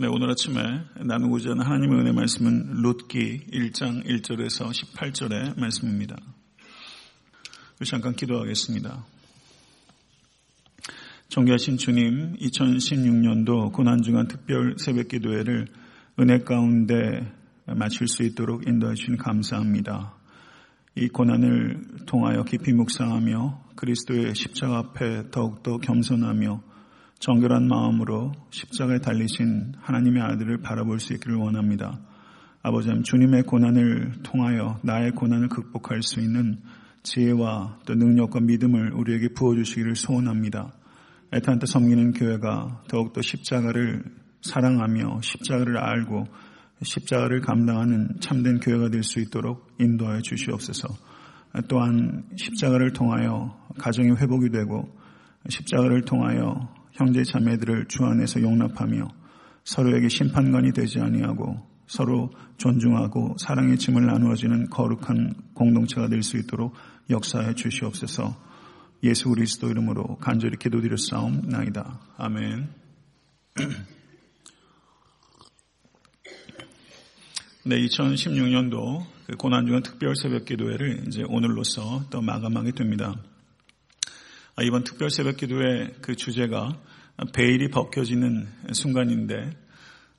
네, 오늘 아침에 나누고자 하는 하나님의 은혜 말씀은 룻기 1장 1절에서 18절의 말씀입니다. 잠깐 기도하겠습니다. 존귀하신 주님, 2016년도 고난중간 특별 새벽 기도회를 은혜 가운데 마칠 수 있도록 인도해 주신 감사합니다. 이 고난을 통하여 깊이 묵상하며 그리스도의 십자가 앞에 더욱더 겸손하며 정결한 마음으로 십자가에 달리신 하나님의 아들을 바라볼 수 있기를 원합니다. 아버지 주님의 고난을 통하여 나의 고난을 극복할 수 있는 지혜와 또 능력과 믿음을 우리에게 부어주시기를 소원합니다. 애타한테 섬기는 교회가 더욱더 십자가를 사랑하며 십자가를 알고 십자가를 감당하는 참된 교회가 될 수 있도록 인도하여 주시옵소서. 또한 십자가를 통하여 가정이 회복이 되고 십자가를 통하여 형제 자매들을 주 안에서 용납하며 서로에게 심판관이 되지 아니하고 서로 존중하고 사랑의 짐을 나누어지는 거룩한 공동체가 될 수 있도록 역사해 주시옵소서. 예수 그리스도 이름으로 간절히 기도드렸사옵나이다. 아멘. 네, 2016년도 그 고난중간 특별 새벽 기도회를 이제 오늘로서 또 마감하게 됩니다. 아, 이번 특별 새벽 기도회 그 주제가 베일이 벗겨지는 순간인데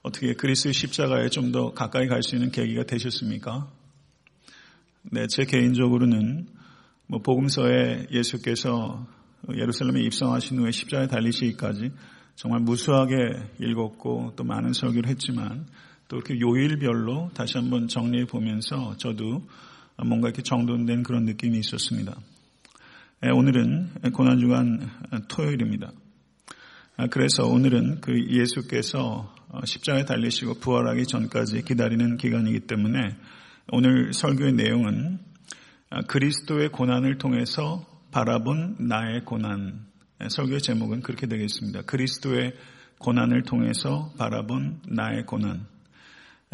어떻게 그리스의 십자가에 좀 더 가까이 갈 수 있는 계기가 되셨습니까? 네, 제 개인적으로는 뭐 복음서에 예수께서 예루살렘에 입성하신 후에 십자가에 달리시기까지 정말 무수하게 읽었고 또 많은 설교를 했지만 또 이렇게 요일별로 다시 한번 정리해 보면서 저도 뭔가 이렇게 정돈된 그런 느낌이 있었습니다. 예, 오늘은 고난주간 토요일입니다. 아, 그래서 오늘은 그 예수께서 십자가에 달리시고 부활하기 전까지 기다리는 기간이기 때문에 오늘 설교의 내용은 아, 그리스도의 고난을 통해서 바라본 나의 고난. 예, 설교의 제목은 그렇게 되겠습니다. 그리스도의 고난을 통해서 바라본 나의 고난.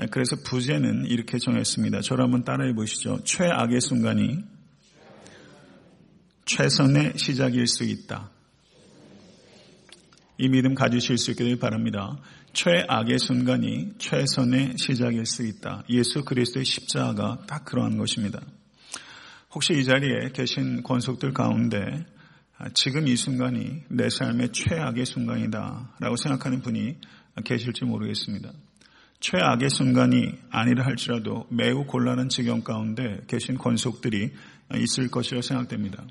예, 그래서 부제는 이렇게 정했습니다. 저를 한번 따라해 보시죠. 최악의 순간이 최선의 시작일 수 있다. 이 믿음 가지실 수 되길 바랍니다. 최악의 순간이 최선의 시작일 수 있다. 예수 그리스도의 십자가가 딱 그러한 것입니다. 혹시 이 자리에 계신 권속들 가운데 지금 이 순간이 내 삶의 최악의 순간이다 라고 생각하는 분이 계실지 모르겠습니다. 최악의 순간이 아니라 할지라도 매우 곤란한 지경 가운데 계신 권속들이 있을 것이라 생각됩니다.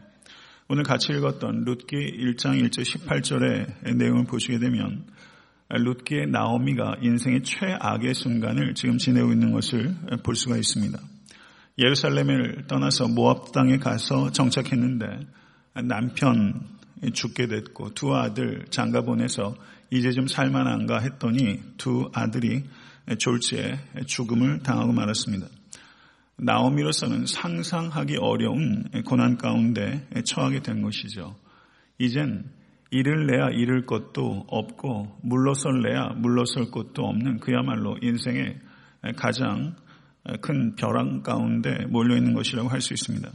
오늘 같이 읽었던 룻기 1장 1절 18절의 내용을 보시게 되면 룻기의 나오미가 인생의 최악의 순간을 지금 지내고 있는 것을 볼 수가 있습니다. 예루살렘을 떠나서 모압 땅에 가서 정착했는데 남편 죽게 됐고 두 아들 장가 보내서 이제 좀 살만한가 했더니 두 아들이 졸지에 죽음을 당하고 말았습니다. 나오미로서는 상상하기 어려운 고난 가운데 처하게 된 것이죠. 이젠 잃을래야 잃을 것도 없고 물러설래야 물러설 것도 없는 그야말로 인생의 가장 큰 벼랑 가운데 몰려 있는 것이라고 할 수 있습니다.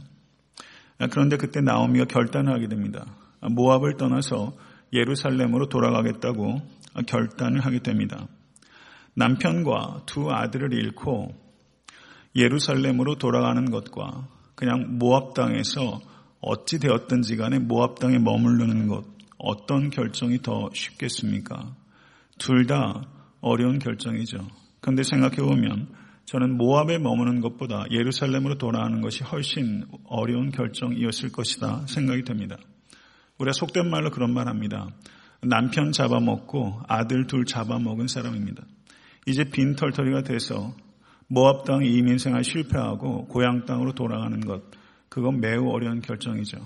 그런데 그때 나오미가 결단을 하게 됩니다. 모압을 떠나서 예루살렘으로 돌아가겠다고 결단을 하게 됩니다. 남편과 두 아들을 잃고 예루살렘으로 돌아가는 것과 그냥 모압 땅에서 어찌 되었든지 간에 모압 땅에 머무르는 것 어떤 결정이 더 쉽겠습니까? 둘 다 어려운 결정이죠. 그런데 생각해 보면 저는 모압에 머무는 것보다 예루살렘으로 돌아가는 것이 훨씬 어려운 결정이었을 것이다 생각이 됩니다. 우리가 속된 말로 그런 말 합니다. 남편 잡아먹고 아들 둘 잡아먹은 사람입니다. 이제 빈털터리가 돼서 모압 땅 이민 생활 실패하고 고향 땅으로 돌아가는 것, 그건 매우 어려운 결정이죠.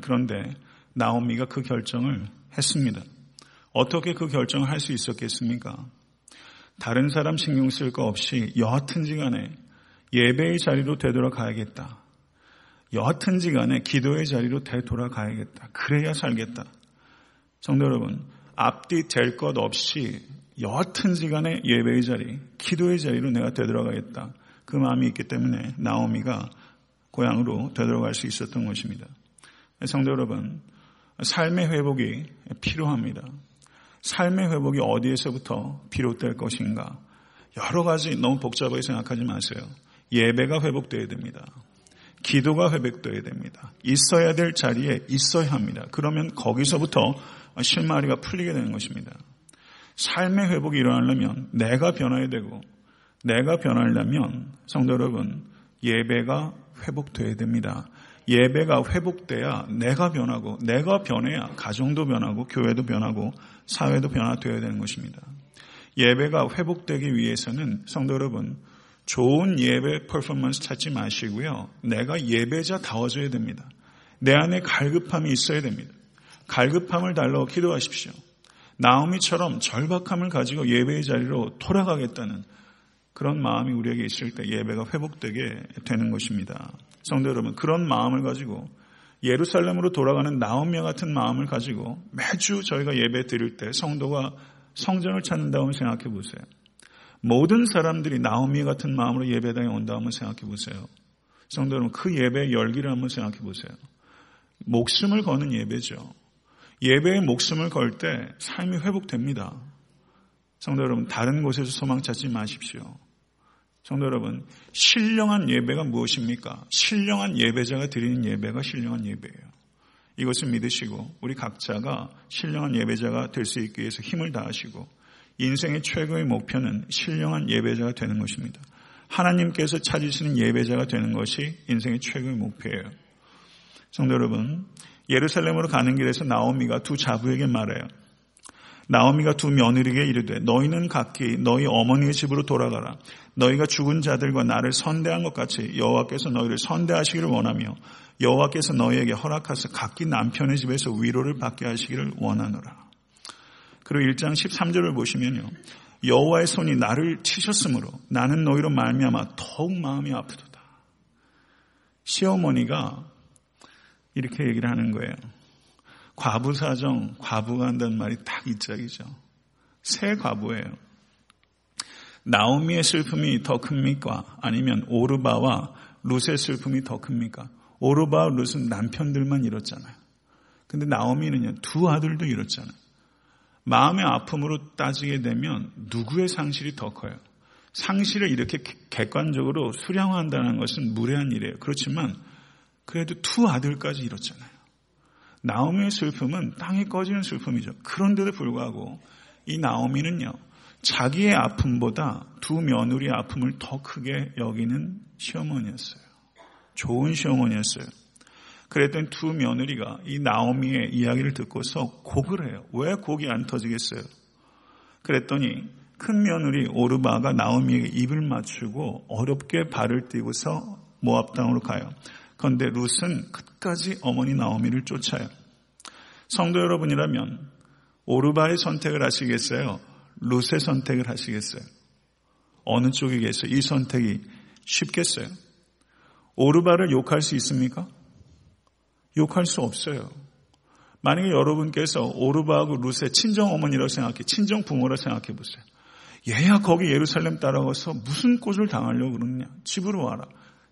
그런데 나오미가 그 결정을 했습니다. 어떻게 그 결정을 할 수 있었겠습니까? 다른 사람 신경 쓸 거 없이 여하튼지 간에 예배의 자리로 되돌아가야겠다. 여하튼지 간에 기도의 자리로 되돌아가야겠다. 그래야 살겠다. 성도 여러분, 앞뒤 될 것 없이 여하튼지 간에 예배의 자리, 기도의 자리로 내가 되돌아가겠다. 그 마음이 있기 때문에 나오미가 고향으로 되돌아갈 수 있었던 것입니다. 성도 여러분, 삶의 회복이 필요합니다. 삶의 회복이 어디에서부터 비롯될 것인가? 여러 가지 너무 복잡하게 생각하지 마세요. 예배가 회복되어야 됩니다. 기도가 회복되어야 됩니다. 있어야 될 자리에 있어야 합니다. 그러면 거기서부터 실마리가 풀리게 되는 것입니다. 삶의 회복이 일어나려면 내가 변화해야 되고 내가 변하려면 성도 여러분 예배가 회복되어야 됩니다. 예배가 회복돼야 내가 변하고 내가 변해야 가정도 변하고 교회도 변하고 사회도 변화되어야 되는 것입니다. 예배가 회복되기 위해서는 성도 여러분 좋은 예배 퍼포먼스 찾지 마시고요. 내가 예배자 다워져야 됩니다. 내 안에 갈급함이 있어야 됩니다. 갈급함을 달러 기도하십시오. 나오미처럼 절박함을 가지고 예배의 자리로 돌아가겠다는 그런 마음이 우리에게 있을 때 예배가 회복되게 되는 것입니다. 성도 여러분, 그런 마음을 가지고 예루살렘으로 돌아가는 나오미와 같은 마음을 가지고 매주 저희가 예배 드릴 때 성도가 성전을 찾는다고 생각해 보세요. 모든 사람들이 나오미 같은 마음으로 예배당에 온다 면 생각해 보세요. 성도 여러분, 그 예배의 열기를 한번 생각해 보세요. 목숨을 거는 예배죠. 예배에 목숨을 걸 때 삶이 회복됩니다. 성도 여러분, 다른 곳에서 소망 찾지 마십시오. 성도 여러분, 신령한 예배가 무엇입니까? 신령한 예배자가 드리는 예배가 신령한 예배예요. 이것을 믿으시고 우리 각자가 신령한 예배자가 될 수 있기 위해서 힘을 다하시고 인생의 최고의 목표는 신령한 예배자가 되는 것입니다. 하나님께서 찾으시는 예배자가 되는 것이 인생의 최고의 목표예요. 성도 여러분, 예루살렘으로 가는 길에서 나오미가 두 자부에게 말해요. 나오미가 두 며느리에게 이르되 너희는 각기 너희 어머니의 집으로 돌아가라. 너희가 죽은 자들과 나를 선대한 것 같이 여호와께서 너희를 선대하시기를 원하며 여호와께서 너희에게 허락하사 각기 남편의 집에서 위로를 받게 하시기를 원하노라. 그리고 1장 13절을 보시면요. 여호와의 손이 나를 치셨으므로 나는 너희로 말미암아 더욱 마음이 아프도다. 시어머니가 이렇게 얘기를 하는 거예요. 과부 사정, 과부가 한다는 말이 딱 이 짝이죠. 새 과부예요. 나오미의 슬픔이 더 큽니까? 아니면 오르바와 룻의 슬픔이 더 큽니까? 오르바와 룻은 남편들만 잃었잖아요. 근데 나오미는요, 두 아들도 잃었잖아요. 마음의 아픔으로 따지게 되면 누구의 상실이 더 커요? 상실을 이렇게 객관적으로 수량화한다는 것은 무례한 일이에요. 그렇지만 그래도 두 아들까지 잃었잖아요. 나오미의 슬픔은 땅이 꺼지는 슬픔이죠. 그런데도 불구하고 이 나오미는요. 자기의 아픔보다 두 며느리의 아픔을 더 크게 여기는 시어머니였어요. 좋은 시어머니였어요. 그랬더니 두 며느리가 이 나오미의 이야기를 듣고서 곡을 해요. 왜 곡이 안 터지겠어요? 그랬더니 큰 며느리 오르바가 나오미에게 입을 맞추고 어렵게 발을 띄고서 모압 땅으로 가요. 그런데 룻은 끝까지 어머니 나오미를 쫓아요. 성도 여러분이라면 오르바의 선택을 하시겠어요? 룻의 선택을 하시겠어요? 어느 쪽이겠어요? 이 선택이 쉽겠어요? 오르바를 욕할 수 있습니까? 욕할 수 없어요. 만약에 여러분께서 오르바하고 룻의 친정 어머니라고 생각해, 친정 부모라 생각해 보세요. 얘야 거기 예루살렘 따라가서 무슨 꼴을 당하려고 그러느냐? 집으로 와라.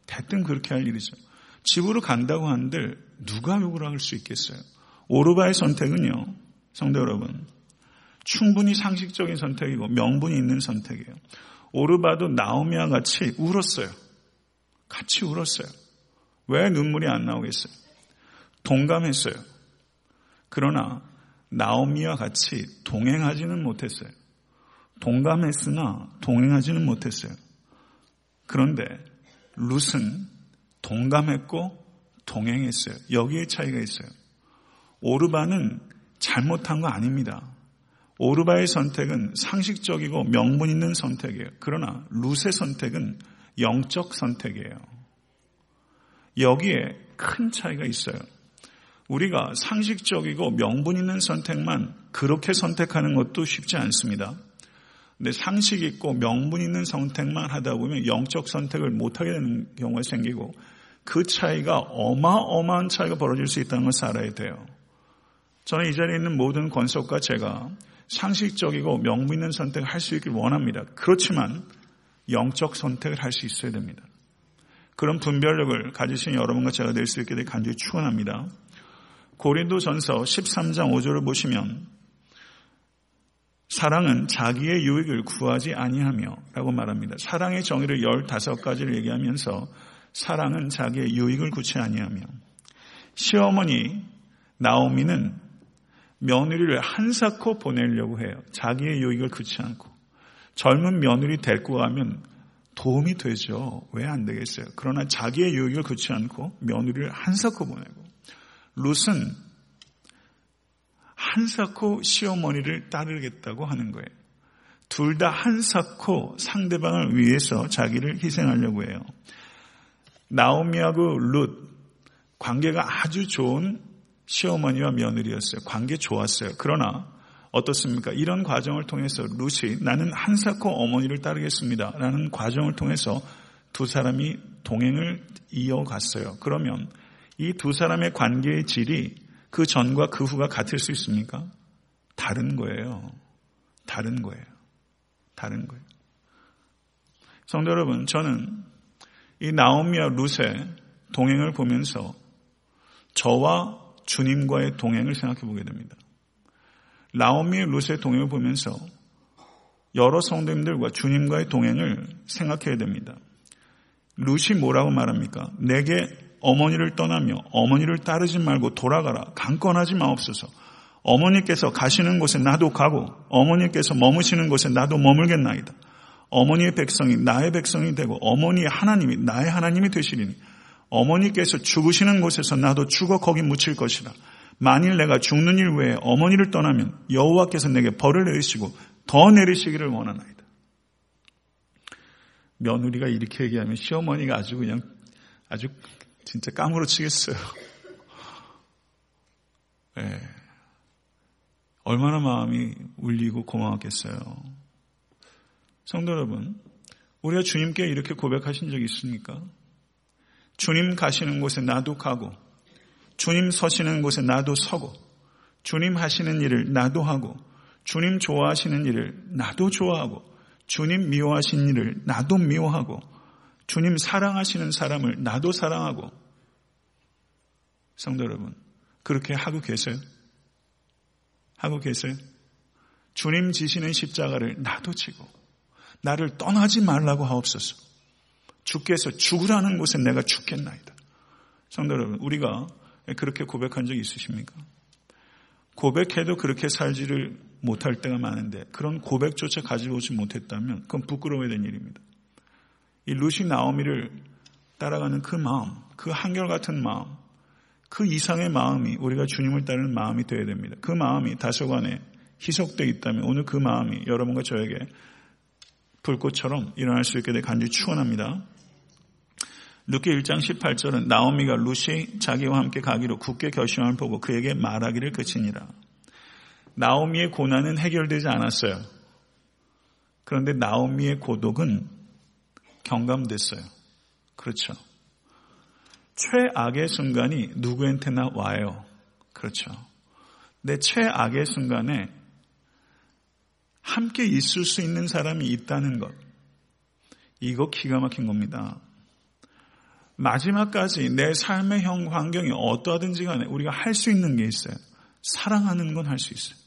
대뜸 그렇게 할 일이죠. 집으로 간다고 한들 누가 욕을 할 수 있겠어요? 오르바의 선택은요, 성도 여러분, 충분히 상식적인 선택이고 명분이 있는 선택이에요. 오르바도 나오미와 같이 울었어요. 같이 울었어요. 왜 눈물이 안 나오겠어요? 동감했어요. 그러나 나오미와 같이 동행하지는 못했어요. 동감했으나 동행하지는 못했어요. 그런데 룻은 동감했고 동행했어요. 여기에 차이가 있어요. 오르바는 잘못한 거 아닙니다. 오르바의 선택은 상식적이고 명분 있는 선택이에요. 그러나 룻의 선택은 영적 선택이에요. 여기에 큰 차이가 있어요. 우리가 상식적이고 명분 있는 선택만 그렇게 선택하는 것도 쉽지 않습니다. 근데 상식 있고 명분 있는 선택만 하다 보면 영적 선택을 못하게 되는 경우가 생기고 그 차이가 어마어마한 차이가 벌어질 수 있다는 것을 알아야 돼요. 저는 이 자리에 있는 모든 권속과 제가 상식적이고 명분 있는 선택을 할 수 있길 원합니다. 그렇지만 영적 선택을 할 수 있어야 됩니다. 그런 분별력을 가지신 여러분과 제가 될 수 있게 되 간절히 축원합니다. 고린도 전서 13장 5절을 보시면 사랑은 자기의 유익을 구하지 아니하며 라고 말합니다. 사랑의 정의를 15가지를 얘기하면서 사랑은 자기의 유익을 구치 아니하며 시어머니 나오미는 며느리를 한사코 보내려고 해요. 자기의 유익을 구치 않고 젊은 며느리 데리고 가면 도움이 되죠. 왜 안 되겠어요? 그러나 자기의 유익을 그치 않고 며느리를 한사코 보내고 룻은 한사코 시어머니를 따르겠다고 하는 거예요. 둘 다 한사코 상대방을 위해서 자기를 희생하려고 해요. 나오미하고 룻 관계가 아주 좋은 시어머니와 며느리였어요. 관계 좋았어요. 그러나 어떻습니까? 이런 과정을 통해서 루시 나는 한사코 어머니를 따르겠습니다. 라는 과정을 통해서 두 사람이 동행을 이어갔어요. 그러면 이 두 사람의 관계의 질이 그 전과 그 후가 같을 수 있습니까? 다른 거예요. 다른 거예요. 다른 거예요. 성도 여러분, 저는 이 나오미와 룻의 동행을 보면서 저와 주님과의 동행을 생각해 보게 됩니다. 라오미의 룻의 동행을 보면서 여러 성도님들과 주님과의 동행을 생각해야 됩니다. 룻이 뭐라고 말합니까? 내게 어머니를 떠나며 어머니를 따르지 말고 돌아가라. 강권하지 마옵소서. 어머니께서 가시는 곳에 나도 가고 어머니께서 머무시는 곳에 나도 머물겠나이다. 어머니의 백성이 나의 백성이 되고 어머니의 하나님이 나의 하나님이 되시리니 어머니께서 죽으시는 곳에서 나도 죽어 거기 묻힐 것이다. 만일 내가 죽는 일 외에 어머니를 떠나면 여호와께서 내게 벌을 내리시고 더 내리시기를 원하나이다. 며느리가 이렇게 얘기하면 시어머니가 아주 그냥 아주 진짜 깡으로 치겠어요. 네. 얼마나 마음이 울리고 고마웠겠어요. 성도 여러분, 우리가 주님께 이렇게 고백하신 적이 있습니까? 주님 가시는 곳에 나도 가고 주님 서시는 곳에 나도 서고 주님 하시는 일을 나도 하고 주님 좋아하시는 일을 나도 좋아하고 주님 미워하시는 일을 나도 미워하고 주님 사랑하시는 사람을 나도 사랑하고 성도 여러분 그렇게 하고 계세요? 하고 계세요? 주님 지시는 십자가를 나도 지고 나를 떠나지 말라고 하옵소서. 주께서 죽으라는 곳에 내가 죽겠나이다. 성도 여러분, 우리가 그렇게 고백한 적 있으십니까? 고백해도 그렇게 살지를 못할 때가 많은데 그런 고백조차 가지고 오지 못했다면 그건 부끄러워야 되는 일입니다. 이 루시 나오미를 따라가는 그 마음, 그 한결같은 마음, 그 이상의 마음이 우리가 주님을 따르는 마음이 되어야 됩니다. 그 마음이 다소간에 희석되어 있다면 오늘 그 마음이 여러분과 저에게 불꽃처럼 일어날 수 있게 되 간절히 추원합니다. 룻기 1장 18절은 나오미가 룻이 자기와 함께 가기로 굳게 결심함을 보고 그에게 말하기를 그치니라. 나오미의 고난은 해결되지 않았어요. 그런데 나오미의 고독은 경감됐어요. 그렇죠. 최악의 순간이 누구한테나 와요. 그렇죠. 내 최악의 순간에 함께 있을 수 있는 사람이 있다는 것. 이거 기가 막힌 겁니다. 마지막까지 내 삶의 형 환경이 어떠하든지 간에 우리가 할 수 있는 게 있어요. 사랑하는 건 할 수 있어요.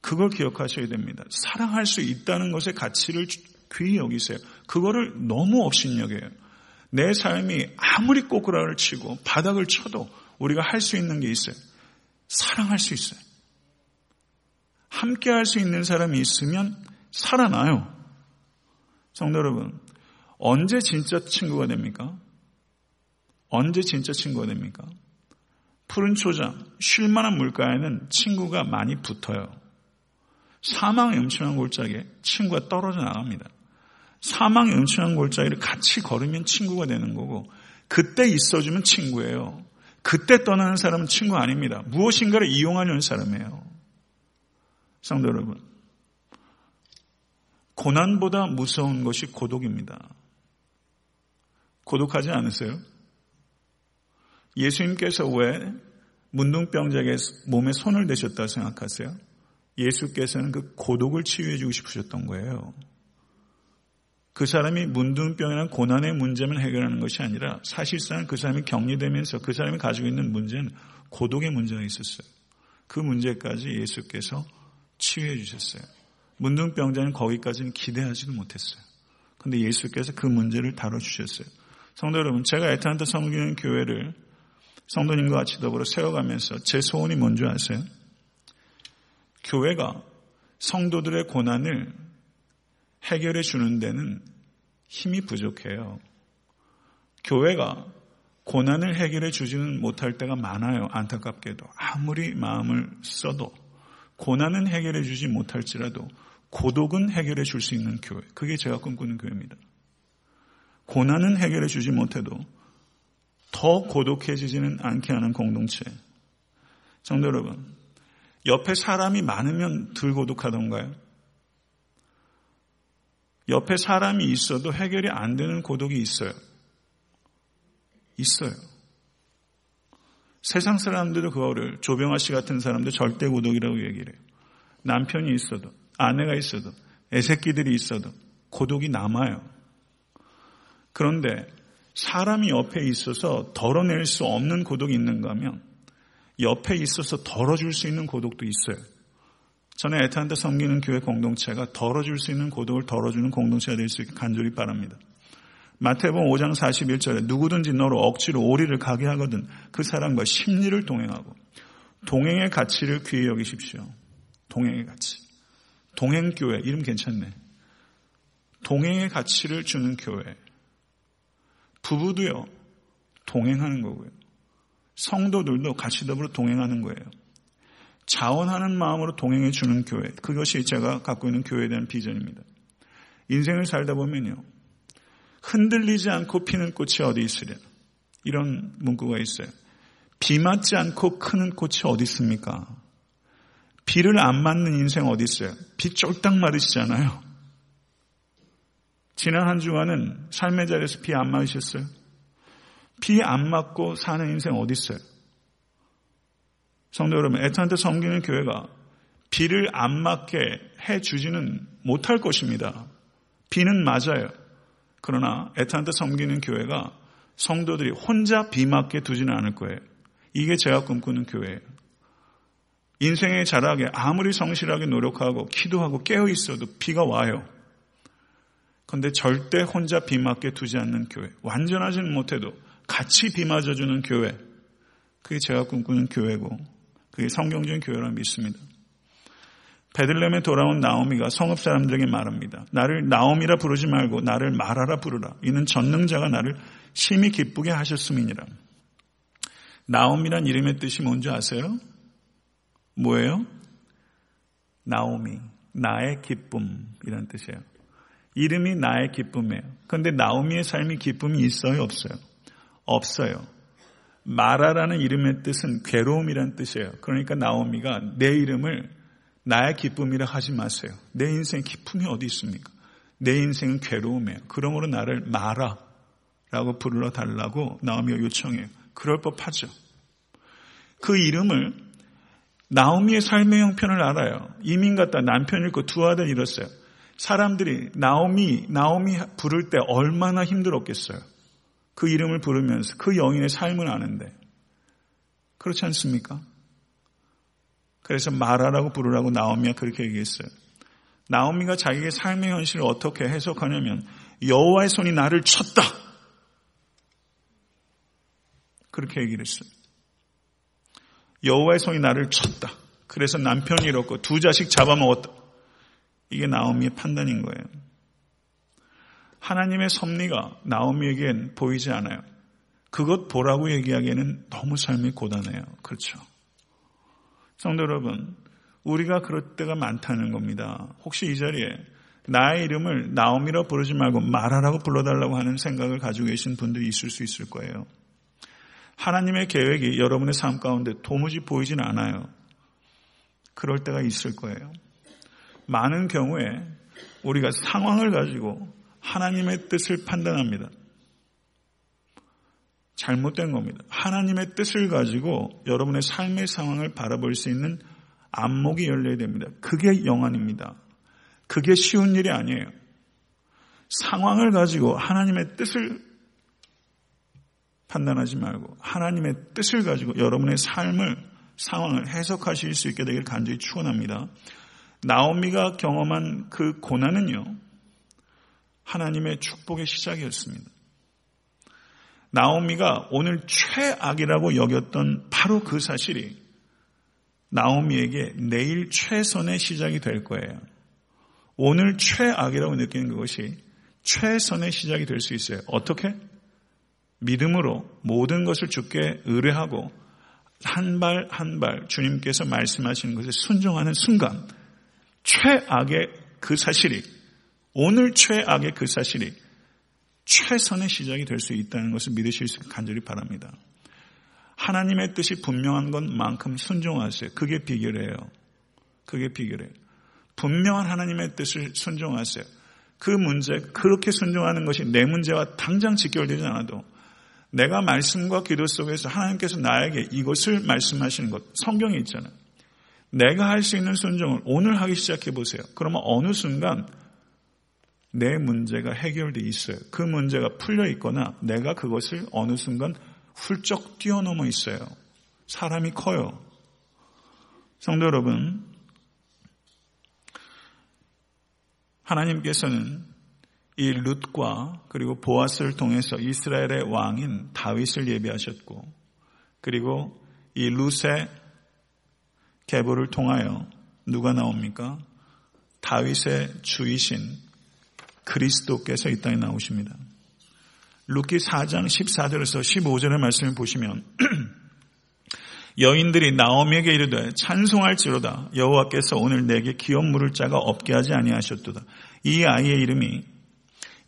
그걸 기억하셔야 됩니다. 사랑할 수 있다는 것의 가치를 귀히 여기세요. 그거를 너무 업신여겨요. 내 삶이 아무리 꼬꾸라를 치고 바닥을 쳐도 우리가 할 수 있는 게 있어요. 사랑할 수 있어요. 함께 할 수 있는 사람이 있으면 살아나요. 성도 여러분, 언제 진짜 친구가 됩니까? 언제 진짜 친구가 됩니까? 푸른 초장, 쉴만한 물가에는 친구가 많이 붙어요. 사망의 음침한 골짜기에 친구가 떨어져 나갑니다. 사망의 음침한 골짜기를 같이 걸으면 친구가 되는 거고 그때 있어주면 친구예요. 그때 떠나는 사람은 친구 아닙니다. 무엇인가를 이용하려는 사람이에요. 성도 여러분, 고난보다 무서운 것이 고독입니다. 고독하지 않으세요? 예수님께서 왜 문둥병자에게 몸에 손을 대셨다고 생각하세요? 예수께서는 그 고독을 치유해 주고 싶으셨던 거예요. 그 사람이 문둥병이나 고난의 문제만 해결하는 것이 아니라 사실상 그 사람이 격리되면서 그 사람이 가지고 있는 문제는 고독의 문제가 있었어요. 그 문제까지 예수께서 치유해 주셨어요. 문둥병자는 거기까지는 기대하지도 못했어요. 근데 예수께서 그 문제를 다뤄주셨어요. 성도 여러분, 제가 에탄트 섬기는 교회를 성도님과 같이 더불어 세워가면서 제 소원이 뭔지 아세요? 교회가 성도들의 고난을 해결해 주는 데는 힘이 부족해요. 교회가 고난을 해결해 주지는 못할 때가 많아요. 안타깝게도. 아무리 마음을 써도 고난은 해결해 주지 못할지라도 고독은 해결해 줄 수 있는 교회. 그게 제가 꿈꾸는 교회입니다. 고난은 해결해 주지 못해도 더 고독해지지는 않게 하는 공동체. 성도 여러분, 옆에 사람이 많으면 덜 고독하던가요? 옆에 사람이 있어도 해결이 안 되는 고독이 있어요. 있어요. 세상 사람들도 그거를 조병아 씨 같은 사람도 절대 고독이라고 얘기를 해요. 남편이 있어도 아내가 있어도 애새끼들이 있어도 고독이 남아요. 그런데 사람이 옆에 있어서 덜어낼 수 없는 고독이 있는가 하면 옆에 있어서 덜어줄 수 있는 고독도 있어요. 저는 에탄데 섬기는 교회 공동체가 덜어줄 수 있는 고독을 덜어주는 공동체가 될 수 있게 간절히 바랍니다. 마태복음 5장 41절에 누구든지 너로 억지로 오리를 가게 하거든 그 사람과 심리를 동행하고 동행의 가치를 귀히 여기십시오. 동행의 가치. 동행교회 이름 괜찮네. 동행의 가치를 주는 교회. 부부도요. 동행하는 거고요. 성도들도 같이 더불어 동행하는 거예요. 자원하는 마음으로 동행해 주는 교회. 그것이 제가 갖고 있는 교회에 대한 비전입니다. 인생을 살다 보면요. 흔들리지 않고 피는 꽃이 어디 있으랴. 이런 문구가 있어요. 비 맞지 않고 크는 꽃이 어디 있습니까? 비를 안 맞는 인생 어디 있어요? 비 쫄딱 맞으시잖아요. 지난 한 주간은 삶의 자리에서 비 안 맞으셨어요? 비 안 맞고 사는 인생 어디 있어요? 성도 여러분, 애타한테 섬기는 교회가 비를 안 맞게 해 주지는 못할 것입니다. 비는 맞아요. 그러나 애타한테 섬기는 교회가 성도들이 혼자 비 맞게 두지는 않을 거예요. 이게 제가 꿈꾸는 교회예요. 인생의 자락에 아무리 성실하게 노력하고 기도하고 깨어 있어도 비가 와요. 그런데 절대 혼자 비 맞게 두지 않는 교회. 완전하지는 못해도 같이 비 맞아주는 교회. 그게 제가 꿈꾸는 교회고 그게 성경적인 교회라고 믿습니다. 베들렘에 돌아온 나오미가 성읍 사람들에게 말합니다. 나를 나오미라 부르지 말고 나를 말하라 부르라. 이는 전능자가 나를 심히 기쁘게 하셨음이니라. 나오미란 이름의 뜻이 뭔지 아세요? 뭐예요? 나오미. 나의 기쁨이란 뜻이에요. 이름이 나의 기쁨이에요. 그런데 나오미의 삶이 기쁨이 있어요? 없어요? 없어요. 마라라는 이름의 뜻은 괴로움이란 뜻이에요. 그러니까 나오미가 내 이름을 나의 기쁨이라 하지 마세요. 내 인생 기쁨이 어디 있습니까? 내 인생은 괴로움이에요. 그러므로 나를 마라라고 불러 달라고 나오미가 요청해요. 그럴 법하죠. 그 이름을 나오미의 삶의 형편을 알아요. 이민 갔다 남편 잃고 두 아들 잃었어요. 사람들이 나오미, 나오미 부를 때 얼마나 힘들었겠어요. 그 이름을 부르면서 그 여인의 삶을 아는데. 그렇지 않습니까? 그래서 마라라고 부르라고 나오미가 그렇게 얘기했어요. 나오미가 자기의 삶의 현실을 어떻게 해석하냐면 여호와의 손이 나를 쳤다. 그렇게 얘기를 했어요. 여호와의 손이 나를 쳤다. 그래서 남편이 잃었고 두 자식 잡아먹었다. 이게 나오미의 판단인 거예요. 하나님의 섭리가 나오미에겐 보이지 않아요. 그것 보라고 얘기하기에는 너무 삶이 고단해요. 그렇죠. 성도 여러분, 우리가 그럴 때가 많다는 겁니다. 혹시 이 자리에 나의 이름을 나오미라 부르지 말고 말하라고 불러달라고 하는 생각을 가지고 계신 분들이 있을 수 있을 거예요. 하나님의 계획이 여러분의 삶 가운데 도무지 보이진 않아요. 그럴 때가 있을 거예요. 많은 경우에 우리가 상황을 가지고 하나님의 뜻을 판단합니다. 잘못된 겁니다. 하나님의 뜻을 가지고 여러분의 삶의 상황을 바라볼 수 있는 안목이 열려야 됩니다. 그게 영안입니다. 그게 쉬운 일이 아니에요. 상황을 가지고 하나님의 뜻을 판단하지 말고 하나님의 뜻을 가지고 여러분의 삶을 상황을 해석하실 수 있게 되길 간절히 축원합니다. 나오미가 경험한 그 고난은요, 하나님의 축복의 시작이었습니다. 나오미가 오늘 최악이라고 여겼던 바로 그 사실이 나오미에게 내일 최선의 시작이 될 거예요. 오늘 최악이라고 느끼는 그것이 최선의 시작이 될 수 있어요. 어떻게? 믿음으로 모든 것을 주께 의뢰하고 한 발 한 발 주님께서 말씀하시는 것에 순종하는 순간 최악의 그 사실이 오늘 최악의 그 사실이 최선의 시작이 될 수 있다는 것을 믿으실 수 간절히 바랍니다. 하나님의 뜻이 분명한 것만큼 순종하세요. 그게 비결이에요. 그게 비결이에요. 분명한 하나님의 뜻을 순종하세요. 그 문제, 그렇게 순종하는 것이 내 문제와 당장 직결되지 않아도 내가 말씀과 기도 속에서 하나님께서 나에게 이것을 말씀하시는 것, 성경에 있잖아요. 내가 할 수 있는 순종을 오늘 하기 시작해 보세요. 그러면 어느 순간 내 문제가 해결돼 있어요. 그 문제가 풀려 있거나 내가 그것을 어느 순간 훌쩍 뛰어넘어 있어요. 사람이 커요. 성도 여러분, 하나님께서는 이 룻과 그리고 보아스를 통해서 이스라엘의 왕인 다윗을 예비하셨고 그리고 이 룻의 계보를 통하여 누가 나옵니까? 다윗의 주이신 그리스도께서 이 땅에 나오십니다. 룻기 4장 14절에서 15절의 말씀을 보시면 여인들이 나오미에게 이르되 찬송할지로다 여호와께서 오늘 내게 기업 무를 자가 없게 하지 아니하셨도다. 이 아이의 이름이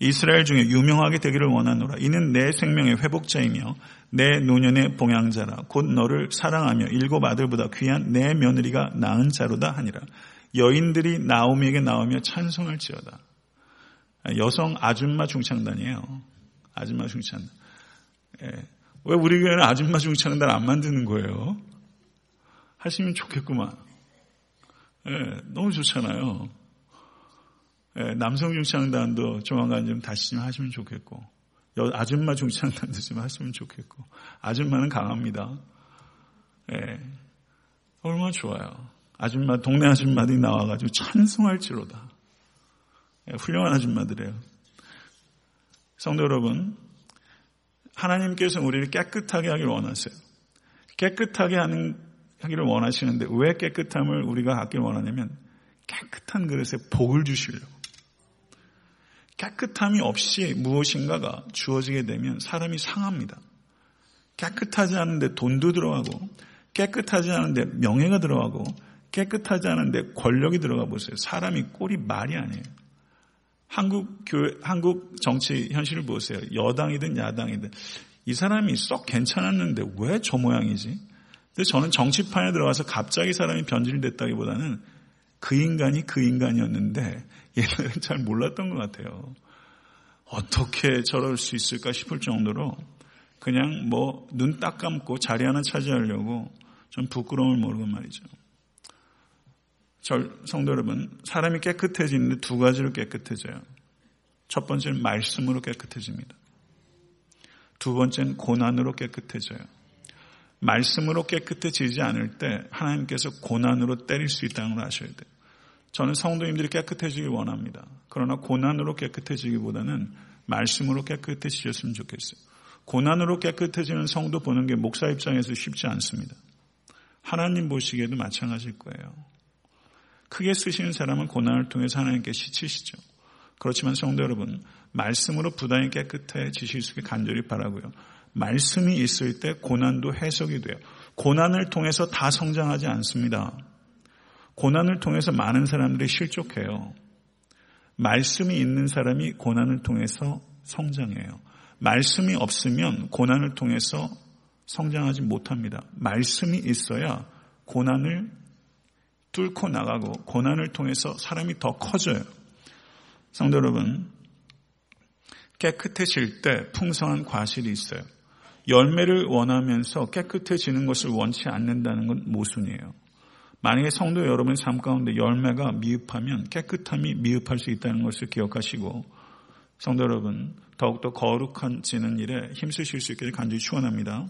이스라엘 중에 유명하게 되기를 원하노라. 이는 네 생명의 회복자이며 네 노년의 봉양자라. 곧 너를 사랑하며 일곱 아들보다 귀한 네 며느리가 낳은 자로다 하니라. 여인들이 나오미에게 나오며 찬송할지어다. 여성 아줌마 중창단이에요. 아줌마 중창단. 예. 왜 우리 교회는 아줌마 중창단 안 만드는 거예요? 하시면 좋겠구만. 예, 너무 좋잖아요. 예, 남성 중창단도 조만간 좀 다시 좀 하시면 좋겠고, 아줌마 중창단도 좀 하시면 좋겠고, 아줌마는 강합니다. 예, 얼마나 좋아요. 아줌마, 동네 아줌마들이 나와가지고 찬송할지로다. 예, 훌륭한 아줌마들이에요. 성도 여러분, 하나님께서 우리를 깨끗하게 하기를 원하세요. 깨끗하게 하는, 하기를 원하시는데 왜 깨끗함을 우리가 갖길 원하냐면 깨끗한 그릇에 복을 주시려고. 깨끗함이 없이 무엇인가가 주어지게 되면 사람이 상합니다. 깨끗하지 않은데 돈도 들어가고, 깨끗하지 않은데 명예가 들어가고, 깨끗하지 않은데 권력이 들어가 보세요. 사람이 꼴이 말이 아니에요. 한국 교회, 한국 정치 현실을 보세요. 여당이든 야당이든. 이 사람이 썩 괜찮았는데 왜 저 모양이지? 근데 저는 정치판에 들어가서 갑자기 사람이 변질됐다기보다는 그 인간이 그 인간이었는데 옛날엔 잘 몰랐던 것 같아요. 어떻게 저럴 수 있을까 싶을 정도로 그냥 뭐 눈 딱 감고 자리 하나 차지하려고 좀 부끄러움을 모르고 말이죠. 성도 여러분, 사람이 깨끗해지는데 두 가지로 깨끗해져요. 첫 번째는 말씀으로 깨끗해집니다. 두 번째는 고난으로 깨끗해져요. 말씀으로 깨끗해지지 않을 때 하나님께서 고난으로 때릴 수 있다는 걸 아셔야 돼요. 저는 성도님들이 깨끗해지길 원합니다. 그러나 고난으로 깨끗해지기보다는 말씀으로 깨끗해지셨으면 좋겠어요. 고난으로 깨끗해지는 성도 보는 게 목사 입장에서 쉽지 않습니다. 하나님 보시기에도 마찬가지일 거예요. 크게 쓰시는 사람은 고난을 통해서 하나님께 시치시죠. 그렇지만 성도 여러분, 말씀으로 부단히 깨끗해지실 수 있게 간절히 바라고요. 말씀이 있을 때 고난도 해석이 돼요. 고난을 통해서 다 성장하지 않습니다. 고난을 통해서 많은 사람들이 실족해요. 말씀이 있는 사람이 고난을 통해서 성장해요. 말씀이 없으면 고난을 통해서 성장하지 못합니다. 말씀이 있어야 고난을 뚫고 나가고 고난을 통해서 사람이 더 커져요. 성도 여러분, 깨끗해질 때 풍성한 과실이 있어요. 열매를 원하면서 깨끗해지는 것을 원치 않는다는 건 모순이에요. 만약에 성도 여러분 삶 가운데 열매가 미흡하면 깨끗함이 미흡할 수 있다는 것을 기억하시고 성도 여러분 더욱더 거룩한 지는 일에 힘쓰실 수 있기를 간절히 축원합니다.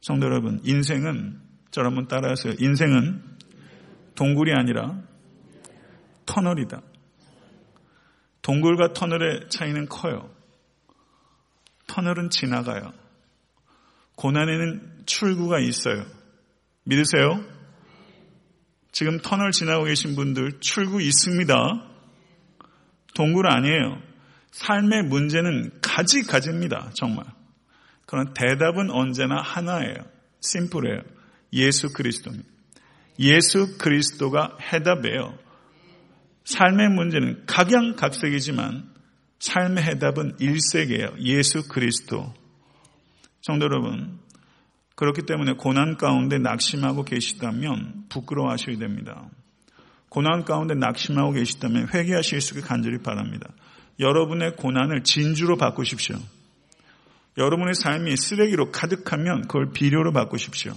성도 여러분 인생은 저를 한번 따라하세요. 인생은 동굴이 아니라 터널이다. 동굴과 터널의 차이는 커요. 터널은 지나가요. 고난에는 출구가 있어요. 믿으세요? 지금 터널 지나고 계신 분들 출구 있습니다. 동굴 아니에요. 삶의 문제는 가지가지입니다. 정말. 그런 대답은 언제나 하나예요. 심플해요. 예수 그리스도입니다. 예수 그리스도가 해답이에요. 삶의 문제는 각양각색이지만 삶의 해답은 일색이에요. 예수 그리스도. 성도 여러분, 그렇기 때문에 고난 가운데 낙심하고 계시다면 부끄러워하셔야 됩니다. 고난 가운데 낙심하고 계시다면 회개하실 수 있게 간절히 바랍니다. 여러분의 고난을 진주로 바꾸십시오. 여러분의 삶이 쓰레기로 가득하면 그걸 비료로 바꾸십시오.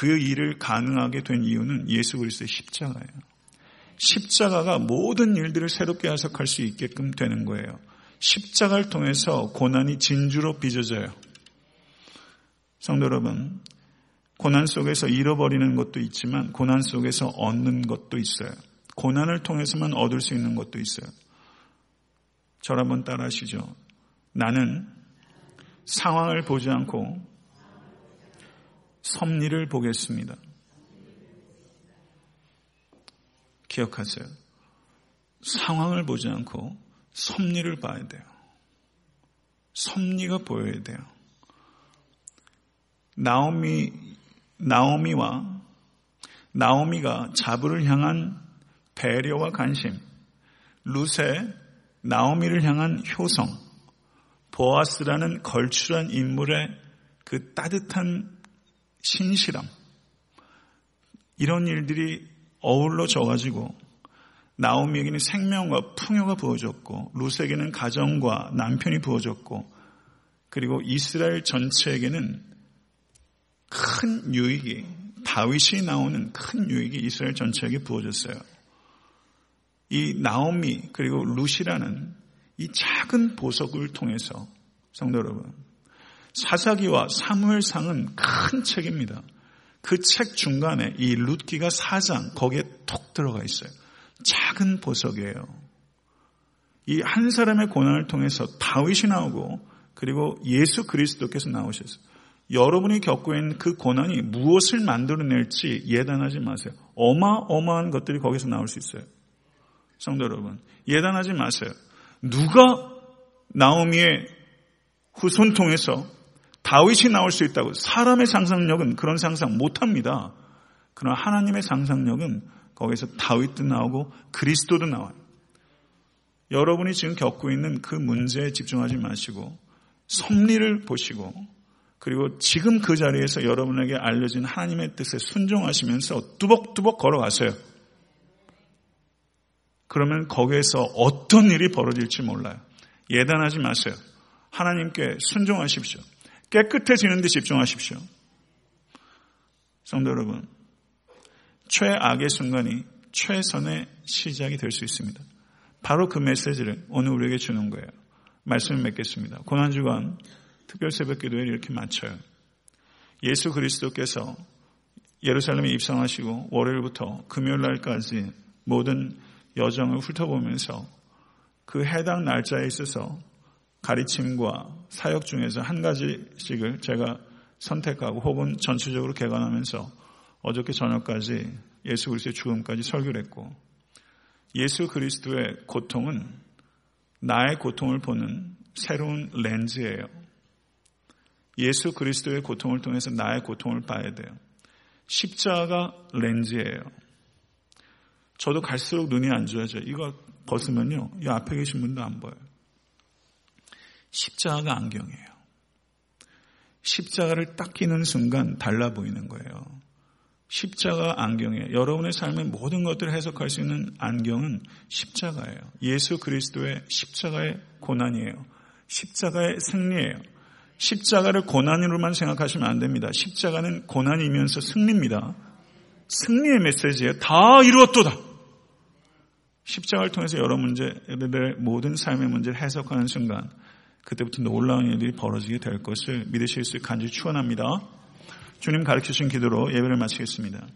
그 일을 가능하게 된 이유는 예수 그리스도의 십자가예요. 십자가가 모든 일들을 새롭게 해석할 수 있게끔 되는 거예요. 십자가를 통해서 고난이 진주로 빚어져요. 성도 여러분, 고난 속에서 잃어버리는 것도 있지만 고난 속에서 얻는 것도 있어요. 고난을 통해서만 얻을 수 있는 것도 있어요. 저를 한번 따라 하시죠. 나는 상황을 보지 않고 섭리를 보겠습니다. 기억하세요. 상황을 보지 않고 섭리를 봐야 돼요. 섭리가 보여야 돼요. 나오미, 나오미와 나오미가 자부를 향한 배려와 관심, 루세, 나오미를 향한 효성, 보아스라는 걸출한 인물의 그 따뜻한 신실함, 이런 일들이 어울러 져 가지고 나오미에게는 생명과 풍요가 부어졌고 루세에게는 가정과 남편이 부어졌고 그리고 이스라엘 전체에게는 큰 유익이 다윗이 나오는 큰 유익이 이스라엘 전체에게 부어졌어요. 이 나오미 그리고 루시라는 이 작은 보석을 통해서 성도 여러분 사사기와 사무엘상은 큰 책입니다. 그 책 중간에 이 룻기가 사장 거기에 톡 들어가 있어요. 작은 보석이에요. 이 한 사람의 고난을 통해서 다윗이 나오고 그리고 예수 그리스도께서 나오셨어요. 여러분이 겪고 있는 그 고난이 무엇을 만들어낼지 예단하지 마세요. 어마어마한 것들이 거기서 나올 수 있어요. 성도 여러분, 예단하지 마세요. 누가 나오미의 후손 통해서 다윗이 나올 수 있다고 사람의 상상력은 그런 상상 못합니다. 그러나 하나님의 상상력은 거기서 다윗도 나오고 그리스도도 나와요. 여러분이 지금 겪고 있는 그 문제에 집중하지 마시고 섭리를 보시고 그리고 지금 그 자리에서 여러분에게 알려진 하나님의 뜻에 순종하시면서 뚜벅뚜벅 걸어가세요. 그러면 거기에서 어떤 일이 벌어질지 몰라요. 예단하지 마세요. 하나님께 순종하십시오. 깨끗해지는 데 집중하십시오. 성도 여러분, 최악의 순간이 최선의 시작이 될 수 있습니다. 바로 그 메시지를 오늘 우리에게 주는 거예요. 말씀을 맺겠습니다. 고난주간 특별 새벽 기도에 이렇게 마쳐요. 예수 그리스도께서 예루살렘에 입성하시고 월요일부터 금요일 날까지 모든 여정을 훑어보면서 그 해당 날짜에 있어서 가르침과 사역 중에서 한 가지씩을 제가 선택하고 혹은 전체적으로 개관하면서 어저께 저녁까지 예수 그리스도의 죽음까지 설교를 했고 예수 그리스도의 고통은 나의 고통을 보는 새로운 렌즈예요. 예수 그리스도의 고통을 통해서 나의 고통을 봐야 돼요. 십자가 렌즈예요. 저도 갈수록 눈이 안 좋아져요. 이거 벗으면요. 이 앞에 계신 분도 안 보여요. 십자가가 안경이에요. 십자가를 딱 끼는 순간 달라 보이는 거예요. 십자가 안경이에요. 여러분의 삶의 모든 것들을 해석할 수 있는 안경은 십자가예요. 예수 그리스도의 십자가의 고난이에요. 십자가의 승리예요. 십자가를 고난으로만 생각하시면 안 됩니다. 십자가는 고난이면서 승리입니다. 승리의 메시지예요. 다 이루었도다. 십자가를 통해서 여러 문제들의 모든 삶의 문제를 해석하는 순간 그때부터 놀라운 일들이 벌어지게 될 것을 믿으실 수 간절히 축원합니다. 주님 가르쳐 주신 기도로 예배를 마치겠습니다.